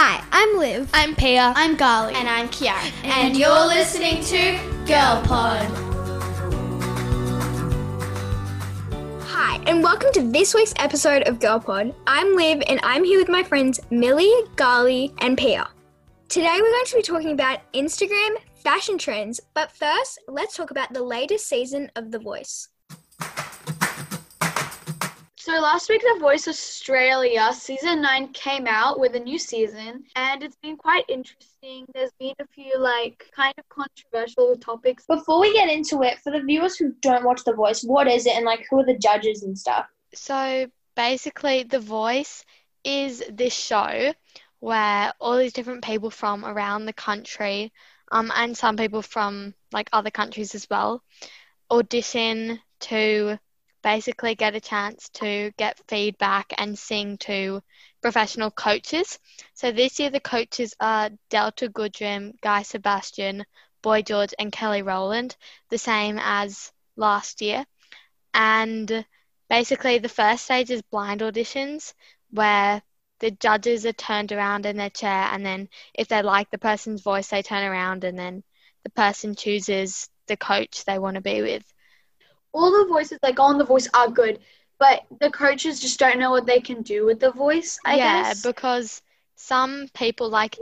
Hi, I'm Liv. I'm Pia. I'm Garly. And I'm Kiara. And you're listening to Girl Pod. Hi, and welcome to this week's episode of Girl Pod. I'm Liv, and I'm here with my friends Millie, Garly, and Pia. Today we're going to be talking about Instagram fashion trends, but first, let's talk about the latest season of The Voice. So last week, The Voice Australia season nine came out with a new season, and it's been quite interesting. There's been a few like kind of controversial topics. Before we get into it, for the viewers who don't watch The Voice, what is it, and like who are the judges and stuff? So basically, The Voice is this show where all these different people from around the country, um, and some people from like other countries as well, audition to basically get a chance to get feedback and sing to professional coaches. So this year the coaches are Delta Goodrem, Guy Sebastian, Boy George, and Kelly Rowland, the same as last year. And basically the first stage is blind auditions where the judges are turned around in their chair and then if they like the person's voice they turn around and then the person chooses the coach they want to be with all the voices like on the voice are good, but the coaches just don't know what they can do with the voice. I yeah, guess. because some people like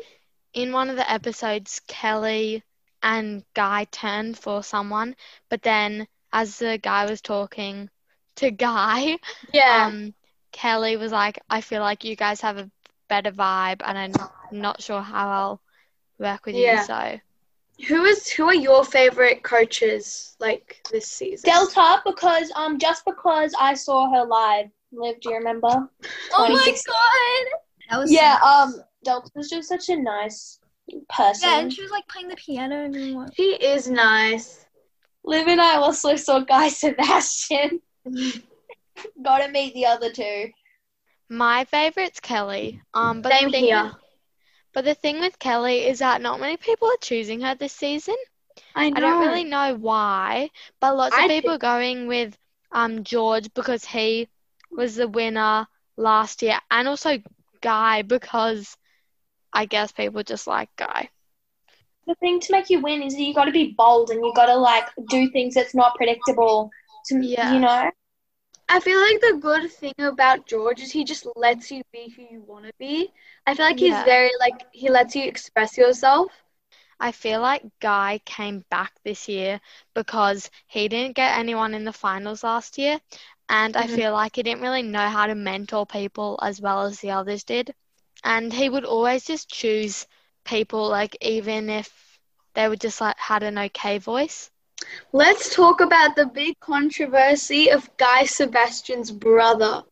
in one of the episodes, Kelly and Guy turned for someone, but then as the guy was talking to Guy, yeah, um, Kelly was like, "I feel like you guys have a better vibe, and I'm not sure how I'll work with Yeah. you." So who is who are your favorite coaches like this season? Delta, because um, just because I saw her live. Liv, do you remember? Oh my god! That was Yeah, um, Delta's just such a nice person. yeah, and she was like playing the piano and what. She is nice. Liv and I also saw Guy Sebastian. Got to meet the other two. my favorite's Kelly. Um, but Same the thing here. But the thing with Kelly is that not many people are choosing her this season. I know. I don't really know why, but lots of I people think- are going with um George because he was the winner last year, and also Guy because I guess people just like Guy. The thing to make you win is that you got to be bold and you got to like do things that's not predictable. To Yeah. you know. I feel like the good thing about George is he just lets you be who you want to be. I feel like he's Yeah. very like he lets you express yourself. I feel like Guy came back this year because he didn't get anyone in the finals last year, and I Mhm. feel like he didn't really know how to mentor people as well as the others did. And he would always just choose people, like, even if they were just like had an okay voice. Let's talk about the big controversy of Guy Sebastian's brother.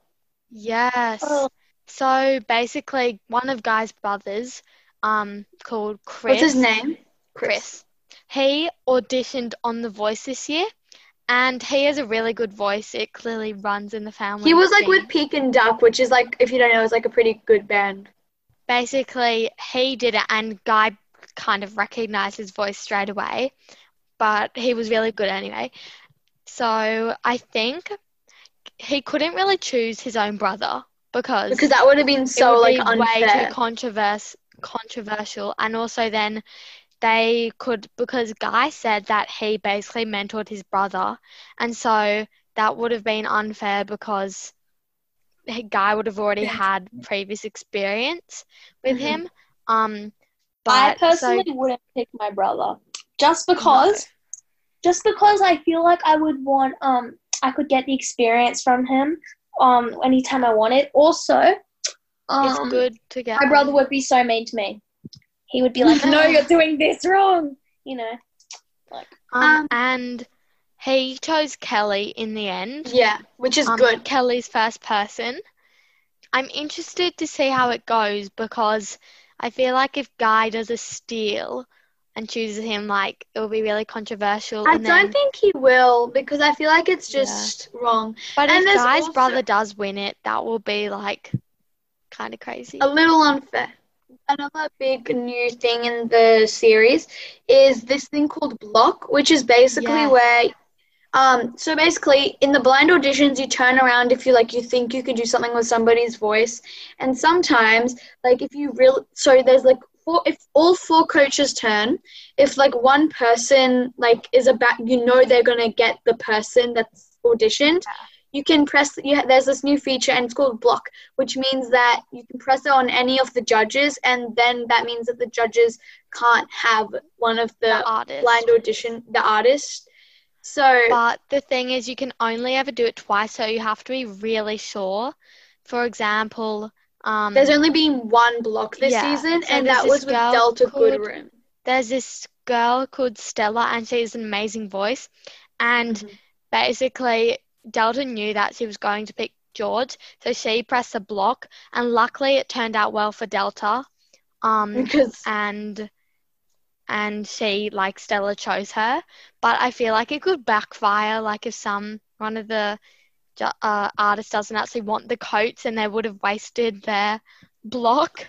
Yes. Oh. So basically, one of Guy's brothers, um, called Chris. What's his name? Chris. He auditioned on The Voice this year, and he has a really good voice. It clearly runs in the family. He was like thing. with Peking Duk, which is like if you don't know, it's like a pretty good band. Basically, he did it, and Guy kind of recognized his voice straight away, but he was really good anyway. So I think he couldn't really choose his own brother because Because that would have been it so like be way too controvers- controversial and also then they could because guy said that he basically mentored his brother and so that would have been unfair because guy would have already Yeah. had previous experience with Mhm. him um I but so personally wouldn't pick my brother just because, just because I feel like I would want um I could get the experience from him um anytime I want it. Also, it's um, good to get my brother would be so mean to me. He would be like, "No, you're doing this wrong," you know. um, Um, and he chose Kelly in the end Yeah, which is um, good. Kelly's first person. I'm interested to see how it goes because I feel like if Guy does a steal and chooses him, like it will be really controversial. I don't then, think he will because I feel like it's Yeah. just wrong. but and if Guy's also- brother does win it, that will be like kind of crazy. A little unfair. Another big new thing in the series is this thing called block, which is basically Yes. where Um, so basically, in the blind auditions, you turn around if you like you think you could do something with somebody's voice, and sometimes like if you really so there's like four if all four coaches turn, if like one person like is about you know they're gonna get the person that's auditioned. You can press. You, there's this new feature, and it's called block, which means that you can press it on any of the judges, and then that means that the judges can't have one of the, The blind audition, the artist. So But the thing is, you can only ever do it twice, so you have to be really sure. For example, um, There's only been one block this Yeah, season, so and that was with Delta called- Goodrem. there's this girl called Stella, and she has an amazing voice. And Mhm. basically, Delta knew that she was going to pick George, so she pressed the block, and luckily it turned out well for Delta. Um, and and she like Stella chose her, but I feel like it could backfire. Like if some one of the uh, artists doesn't actually want the coats, and they would have wasted their block.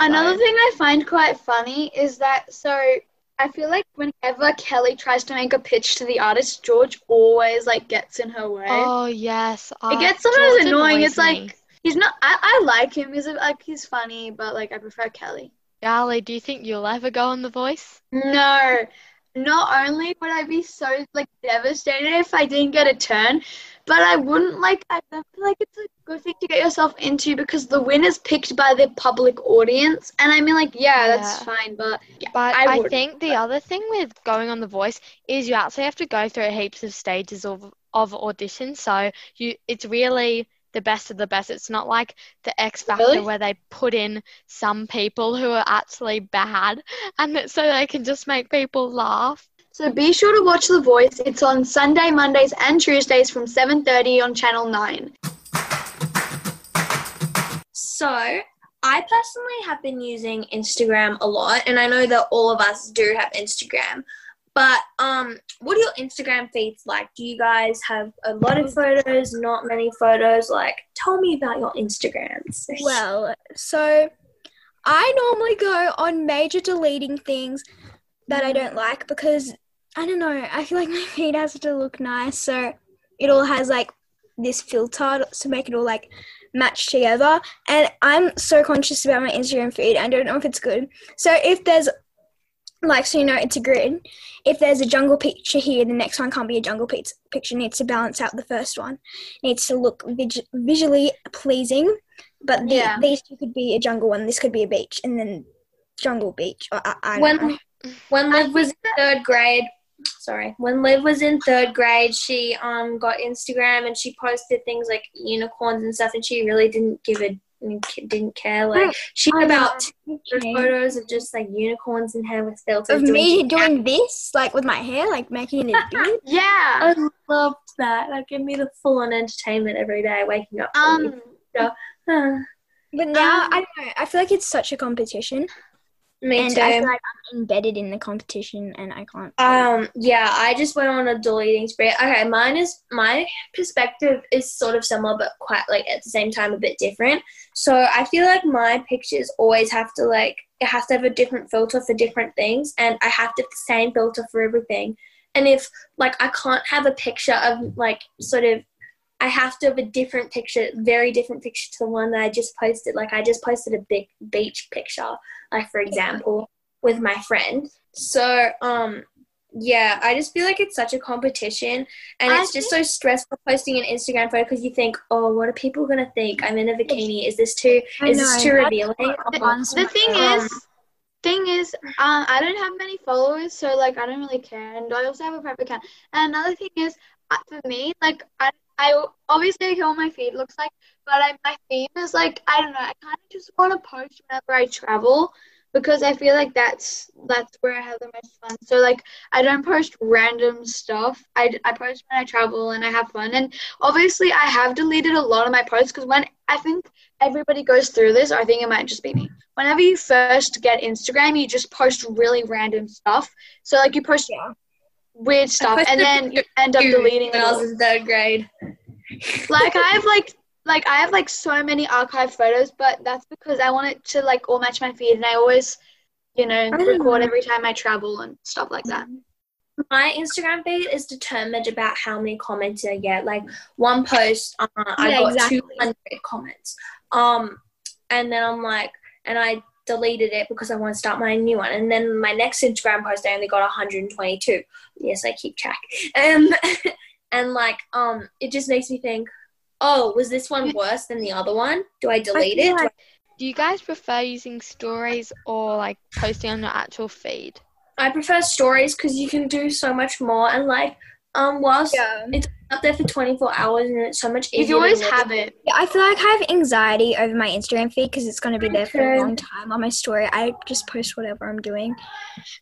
another So- thing I find quite funny is that so I feel like whenever Kelly tries to make a pitch to the artist, George always like gets in her way. Oh yes, it uh, gets sometimes George annoying. It's like he's not. I, I like him. He's like he's funny, but like I prefer Kelly. Darlie, do you think you'll ever go on The Voice? No. Not only would I be so like devastated if I didn't get a turn, but I wouldn't like I don't feel like it's a good thing to get yourself into because the winner's picked by the public audience. And I mean like yeah, that's Yeah. fine, but yeah, But I I, think the other thing with going on The Voice is you actually have to go through heaps of stages of of auditions. So you, it's really the best of the best. It's not like the X Factor Really? where they put in some people who are actually bad, and that, so they can just make people laugh. So be sure to watch The Voice. It's on Sunday, Mondays, and Tuesdays from 7:30 on Channel 9. So, I personally have been using Instagram a lot, and I know that all of us do have Instagram. But um, what are your Instagram feeds like? Do you guys have a lot of photos, not many photos? Like, tell me about your Instagrams. Well, so I normally go on major deleting things that I don't like because I don't know. I feel like my feed has to look nice, so it all has like this filter to make it all like match together. And I'm so conscious about my Instagram feed. I don't know if it's good. So if there's like so you know it's a grid. If there's a jungle picture here, the next one can't be a jungle pic- picture. It needs to balance out the first one. It needs to look vis- visually pleasing. But the, Yeah. these two could be a jungle one. This could be a beach, and then jungle beach. Or, I, I when know. when Liv was in third grade, sorry, when Liv was in third grade, she um got Instagram and she posted things like unicorns and stuff, and she really didn't give a didn't care. Like she had about two photos of just like unicorns and hair with filters. of me doing- this, like with my hair, like making it. Yeah. I loved that. That gave me the full on entertainment every day, waking up. Um But now Um, I don't know. I feel like it's such a competition, me and too. I feel like I'm embedded in the competition, and I can't. Um, yeah, I just went on a deleting spree. Okay, mine is my perspective is sort of similar, but quite like at the same time a bit different. So I feel like my pictures always have to like it has to have a different filter for different things, and I have to have the same filter for everything. And if like I can't have a picture of like sort of I have to have a different picture, very different picture to the one that I just posted. Like I just posted a big beach picture, like for example, with my friend. So um yeah, I just feel like it's such a competition and I it's just so stressful posting an Instagram photo because you think, oh, what are people gonna think? I'm in a bikini. Is this too I is this too revealing? Oh, the thing is thing is um I don't have many followers so like I don't really care and I also have a private account and another thing is uh, for me like I I obviously how my feed looks like but I my theme is like I don't know I kind of just want to post whenever I travel because I feel like that's that's where I have the most fun so like I don't post random stuff I, I post when I travel and I have fun and obviously I have deleted a lot of my posts because when I think everybody goes through this I think it might just be me whenever you first get Instagram, you just post really random stuff. So like you post Yeah. Weird stuff, and then you end up deleting when it. I was all. in third grade. Like I have like like I have like so many archive photos, but that's because I want it to like all match my feed, and I always, you know, record every time I travel and stuff like that. my Instagram feed is determined about how many comments I get. Like one post, uh, I Yeah, got exactly. 200 comments. Um, and then I'm like, and I deleted it because I want to start my new one. And then my next Instagram post, I only got 122. Yes, I keep track. Um, and like, um, it just makes me think, oh, was this one worse than the other one? Do I delete feel it? Like- Do you guys prefer using stories or like posting on your actual feed? I prefer stories because you can do so much more. And like, um, whilst Yeah. up there for 24 hours and it's so much easier. You always have it. Yeah, I feel like I have anxiety over my Instagram feed because it's going to be there for a long time on my story. I just post whatever I'm doing.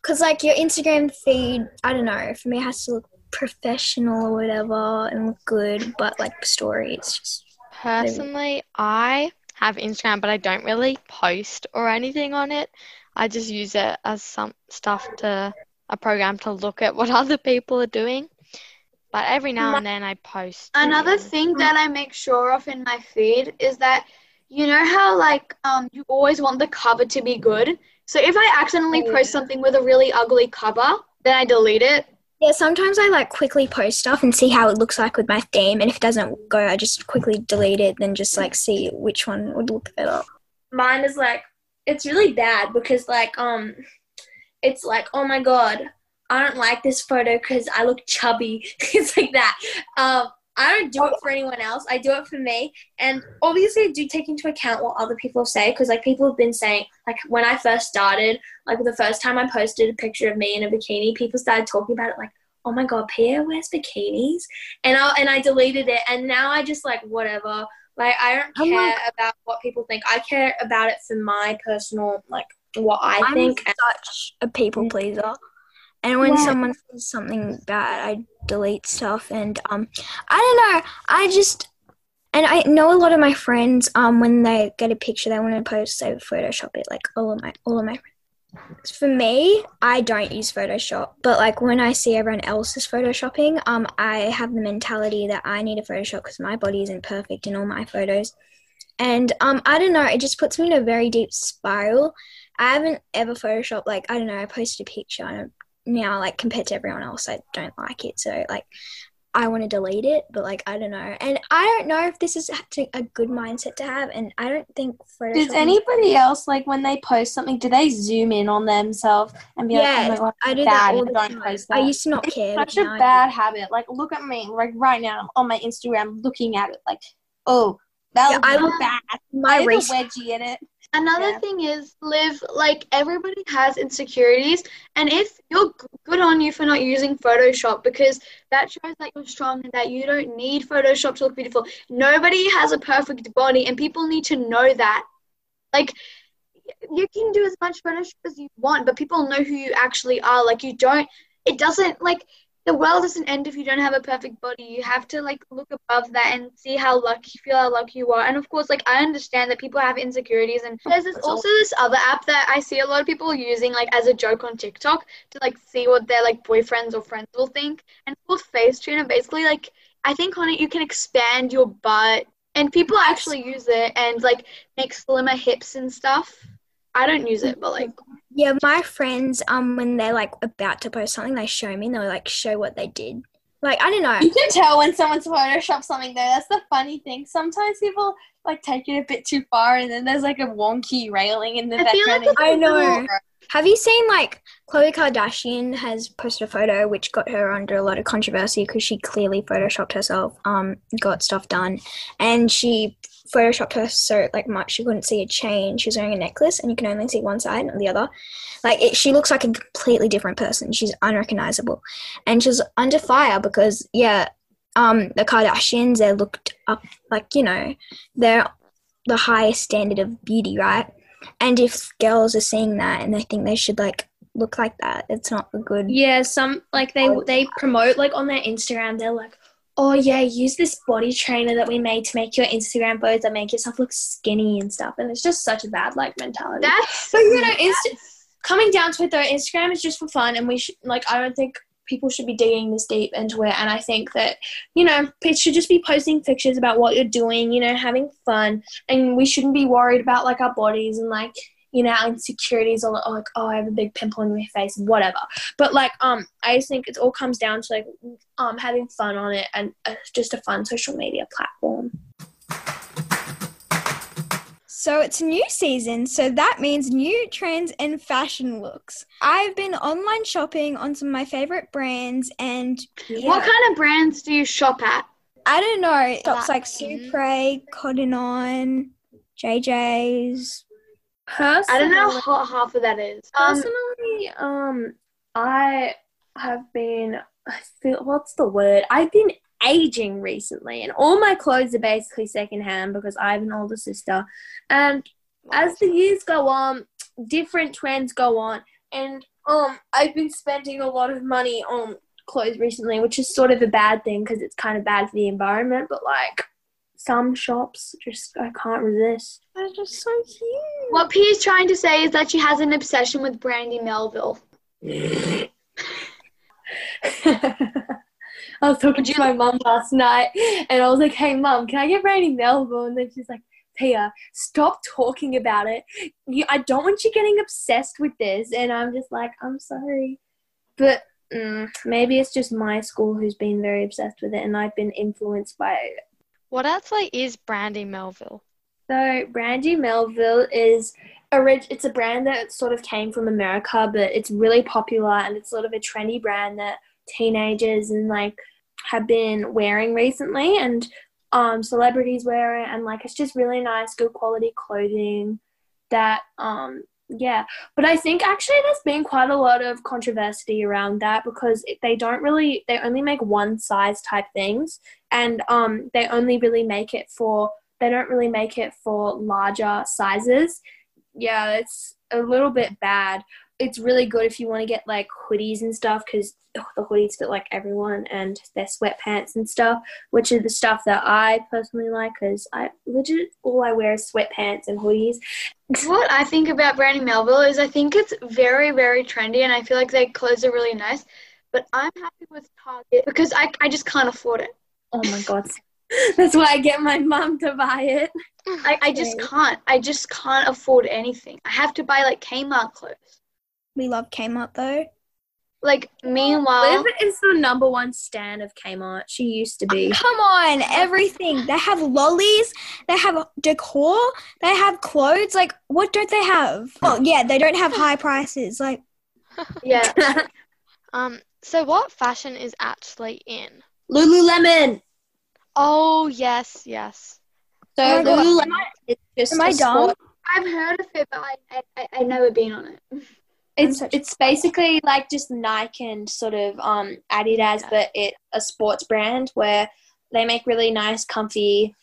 Because, like, your Instagram feed, I don't know, for me, it has to look professional or whatever and look good. But, like, story, it's just. Personally, I have Instagram, but I don't really post or anything on it. I just use it as some stuff to a program to look at what other people are doing. But every now and then I post. Another thing that I make sure of in my feed is that you know how like um you always want the cover to be good. So if I accidentally Oh, post something with a really ugly cover, then I delete it. Yeah, sometimes I like quickly post stuff and see how it looks like with my theme, and if it doesn't go, I just quickly delete it, then just like see which one would look better. Mine is like, it's really bad because like, um, it's like, oh my god, I don't like this photo because I look chubby. it's like that. Um, I don't do it for anyone else. I do it for me. And obviously, I do take into account what other people say because, like, people have been saying, like, when I first started, like, the first time I posted a picture of me in a bikini, people started talking about it, like, oh my god, Pia wears bikinis, and I and I deleted it, and now I just like whatever. Like, I don't I'm care like- about what people think. I care about it for my personal, like, what I I'm think. such a people pleaser. And when Yeah. someone says something bad, I delete stuff. And um, I don't know. I just and I know a lot of my friends. Um, when they get a picture they want to post, they Photoshop it. Like all of my all of my. friends. For me, I don't use Photoshop, but like when I see everyone else is photoshopping, um, I have the mentality that I need a Photoshop because my body isn't perfect in all my photos, and um, I don't know, it just puts me in a very deep spiral. I haven't ever photoshopped like I don't know. I posted a picture and now like compared to everyone else, I don't like it. So like I want to delete it, but like I don't know, and I don't know if this is actually a good mindset to have, and I don't think Photoshop. Does anybody else like when they post something? Do they zoom in on themselves and be Yeah, like, "Oh my god, I do that all the time. I that." used to not care. but such a bad habit. Like, look at me, like right now I'm on my Instagram, looking at it, like, oh, that Yeah, looks I look- bad. My I wedgie in it. Another Yeah. thing is, live like everybody has insecurities, and if you're good on you for not using Photoshop because that shows that you're strong and that you don't need Photoshop to look beautiful. Nobody has a perfect body, and people need to know that. Like, you can do as much Photoshop as you want, but people know who you actually are. Like, you don't, it doesn't, like, the world doesn't end if you don't have a perfect body. You have to like look above that and see how lucky, feel how lucky you are. And of course, like I understand that people have insecurities, and there's this, also this other app that I see a lot of people using like as a joke on TikTok to like see what their like boyfriends or friends will think. And it's called Facetune, and basically like I think on it you can expand your butt, and people actually use it and like make slimmer hips and stuff. I don't use it, but like Yeah, my friends, um, when they're like about to post something, they show me and they'll like show what they did. Like I don't know. You can tell when someone's photoshopped something though. That's the funny thing. Sometimes people like take it a bit too far, and then there's like a wonky railing in the I feel like background. it's I a know. little- Have you seen like Khloe Kardashian has posted a photo which got her under a lot of controversy because she clearly photoshopped herself, um, got stuff done, and she photoshopped her so like much you couldn't see a chain. She was wearing a necklace and you can only see one side and the other. Like it, she looks like a completely different person. She's unrecognizable, and she's under fire because yeah, um, the Kardashians they looked up like you know they're the highest standard of beauty, right? And if girls are seeing that and they think they should like look like that, it's not a good. Yeah, some like they they promote like on their Instagram. They're like, "Oh yeah, use this body trainer that we made to make your Instagram photos that make yourself look skinny and stuff." And it's just such a bad like mentality. that's but you know, Insta- coming down to it though, Instagram is just for fun, and we should like I don't think people should be digging this deep into it. And I think that you know, it should just be posting pictures about what you're doing, you know, having fun, and we shouldn't be worried about like our bodies and like you know our insecurities or like oh I have a big pimple on my face whatever but like um I just think it all comes down to like um having fun on it and uh, just a fun social media platform So it's a new season, so that means new trends and fashion looks. I've been online shopping on some of my favorite brands and What kind of brands do you shop at? I don't know, shops like Supre, Cotton On, JJ's. Personally I don't know what half of that is. Um, personally um I have been I feel what's the word I've been aging recently and all my clothes are basically secondhand because I have an older sister and as the years go on, different trends go on, and um, I've been spending a lot of money on clothes recently, which is sort of a bad thing because it's kind of bad for the environment. But like some shops, just I can't resist. They're just so cute. what P is trying to say is that she has an obsession with Brandy Melville. I was talking to my mum last night, and I was like, "Hey, mum, can I get Brandy Melville?" And then she's like, "Pia, stop talking about it. You, I don't want you getting obsessed with this." And I'm just like, "I'm sorry," but mm, maybe it's just my school who's been very obsessed with it, and I've been influenced by it. What actually is Brandy Melville? So Brandy Melville is orig- it's a brand that sort of came from America, but it's really popular and it's sort of a trendy brand that teenagers and like have been wearing recently and um celebrities wear it and like it's just really nice, good quality clothing that um yeah, but I think actually there's been quite a lot of controversy around that because they don't really they only make one size type things and um they only really make it for they don't really make it for larger sizes. Yeah, it's a little bit bad. It's really good if you want to get like hoodies and stuff because the hoodies fit like everyone and their sweatpants and stuff, which is the stuff that I personally like because I legit all I wear is sweatpants and hoodies. What I think about Brandy Melville is I think it's very, very trendy and I feel like their clothes are really nice. But I'm happy with Target because I, I just can't afford it. Oh my god. That's why I get my mom to buy it. I, I just can't. I just can't afford anything. I have to buy like Kmart clothes. We love Kmart though. Like meanwhile, Liv is the number one stan of Kmart. She used to be. Come on, everything. They have lollies, they have decor, they have clothes. Like, what don't they have? Oh, yeah, they don't have high prices. Like, yeah. Um, so what fashion is actually in? Lululemon. Oh, yes, yes. So Oh my God. Lululemon is just Am I a dumb? sport- I've heard of it, but I, I, I I've never been on it. It's such- it's basically like just Nike and sort of um Adidas, Yeah. but it a sports brand where they make really nice, comfy,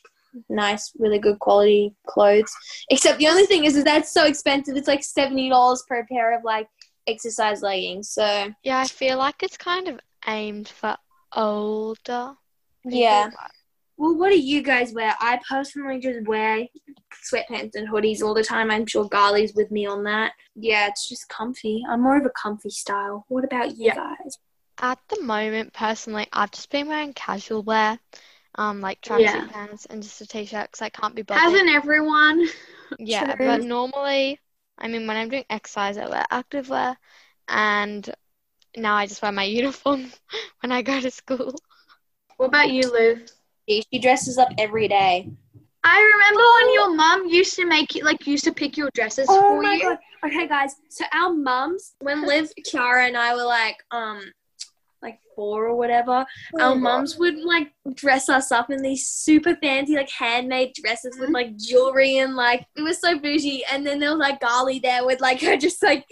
nice, really good quality clothes. Except the only thing is, is that it's so expensive. It's like seventy dollars per pair of like exercise leggings. So Yeah, I feel like it's kind of aimed for older. people. yeah. Well, what do you guys wear? I personally just wear sweatpants and hoodies all the time. I'm sure Garly's with me on that. Yeah, it's just comfy. I'm more of a comfy style. What about you Yeah. guys? At the moment, personally, I've just been wearing casual wear, um, like tracksuit Yeah. pants and just a t-shirt because I can't be bothered. Hasn't everyone? Yeah, True. but normally, I mean, when I'm doing exercise, I wear active wear, and now I just wear my uniform when I go to school. What about you, Liv? She dresses up every day. I remember when your mum used to make you like used to pick your dresses Oh for my you. god. Okay guys, so our mums, when Liv, Kiara and I were like um like four or whatever, our oh, mums would like dress us up in these super fancy like handmade dresses with mm-hmm. like jewelry and like it was so bougie and then there was like Garly there with like her just like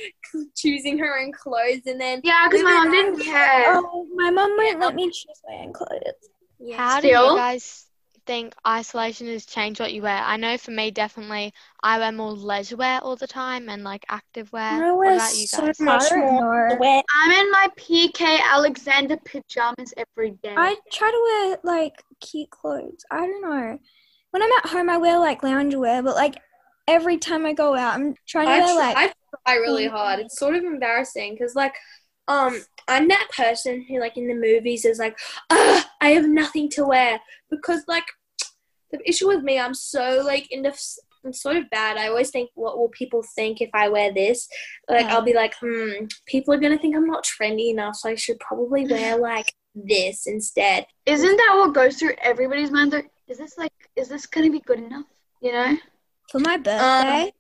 choosing her own clothes and then Yeah, because my mom didn't care. oh, my mom won't let me choose my own clothes. Yeah. How do you guys think isolation has changed what you wear? I know for me, definitely, I wear more leisure wear all the time and like active wear. I What wear about you so guys? much I don't more know. wear I'm in my Peter Alexander pajamas every day. I try to wear like cute clothes. I don't know. When I'm at home, I wear like lounge wear, but like every time I go out, I'm trying to I wear try, like. I try really hard. It's sort of embarrassing because, like, um, I'm that person who, like, in the movies is like, ah, I have nothing to wear because, like, the issue with me, I'm so like into it's sort of bad. I always think, what will people think if I wear this? Like, Yeah. I'll be like, hmm, people are gonna think I'm not trendy enough, so I should probably wear like this instead. Isn't that what goes through everybody's mind? Though, is this like, is this gonna be good enough? You know? For my birthday,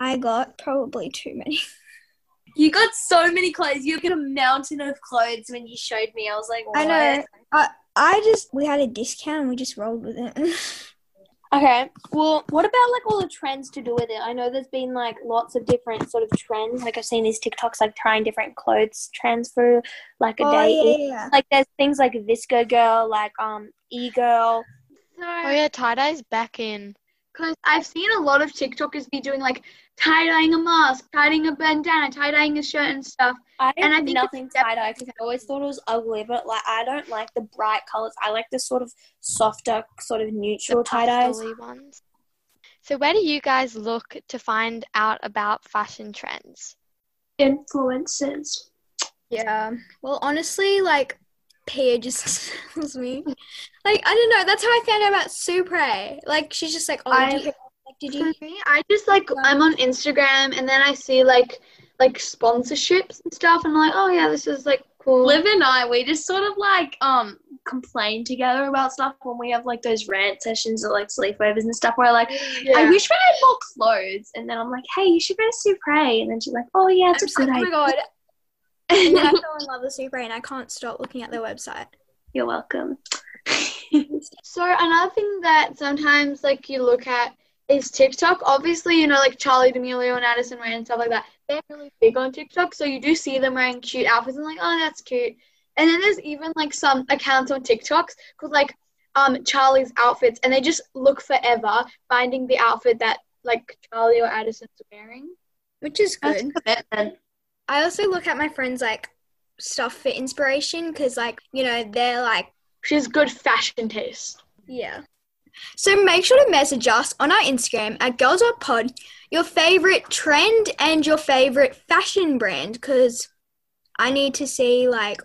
I got probably too many. You got so many clothes. You got a mountain of clothes when you showed me. I was like, I know. I, I just, we had a discount and we just rolled with it. Okay. Well, what about like all the trends to do with it? I know there's been like lots of different sort of trends. Like I've seen these TikToks like trying different clothes trends for like a oh, day. yeah, yeah. Like there's things like VSCO Girl, like um E Girl. So, Oh yeah, tie dye's back in. Because I've seen a lot of TikTokers be doing like tie dyeing a mask, tie dyeing a bandana, tie dyeing a shirt and stuff. I And I think nothing tie dye because I always thought it was ugly, but like I don't like the bright colors. I like the sort of softer, sort of neutral tie dyes. pastel-y ones. So where do you guys look to find out about fashion trends? Influences. Yeah. Well, honestly, like, Pia just tells me. Like, I don't know. That's how I found out about Supre. Like, she's just like, oh, did you I- hear? Like, did For you? me, I just like I'm on Instagram and then I see like like sponsorships and stuff and I'm like, oh yeah, this is like cool. Liv and I, we just sort of like um complain together about stuff when we have like those rant sessions or like sleepovers and stuff where like I wish we had more clothes and then I'm like, hey, you should go to Supre and then she's like, Oh yeah, it's I'm a just like, good oh my idea. god. And then I fell in love with Supre and I can't stop looking at their website. You're welcome. So another thing that sometimes like you look at is TikTok. Obviously, you know, like Charli D'Amelio and Addison Rae and stuff like that. They're really big on TikTok, so you do see them wearing cute outfits and like, oh, that's cute. And then there's even like some accounts on TikToks called like um Charli's outfits, and they just look forever finding the outfit that like Charli or Addison's wearing. Which is good. I also look at my friends' like stuff for inspiration because, like, you know, they're like, She has good fashion taste. yeah. So make sure to message us on our Instagram at girls.pod your favorite trend and your favorite fashion brand because I need to see, like,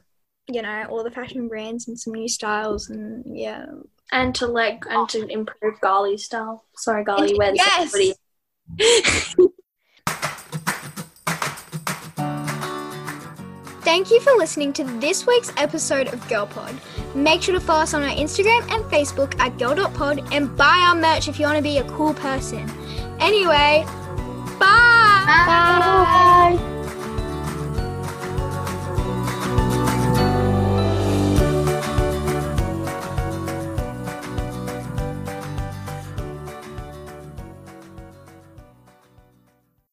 you know, all the fashion brands and some new styles and yeah. And to like and to improve Gali style. Sorry, Gali, And- wear yes! Thank you for listening to this week's episode of Girl Pod. Make sure to follow us on our Instagram and Facebook at girl.pod and buy our merch if you want to be a cool person. Anyway, bye! Bye.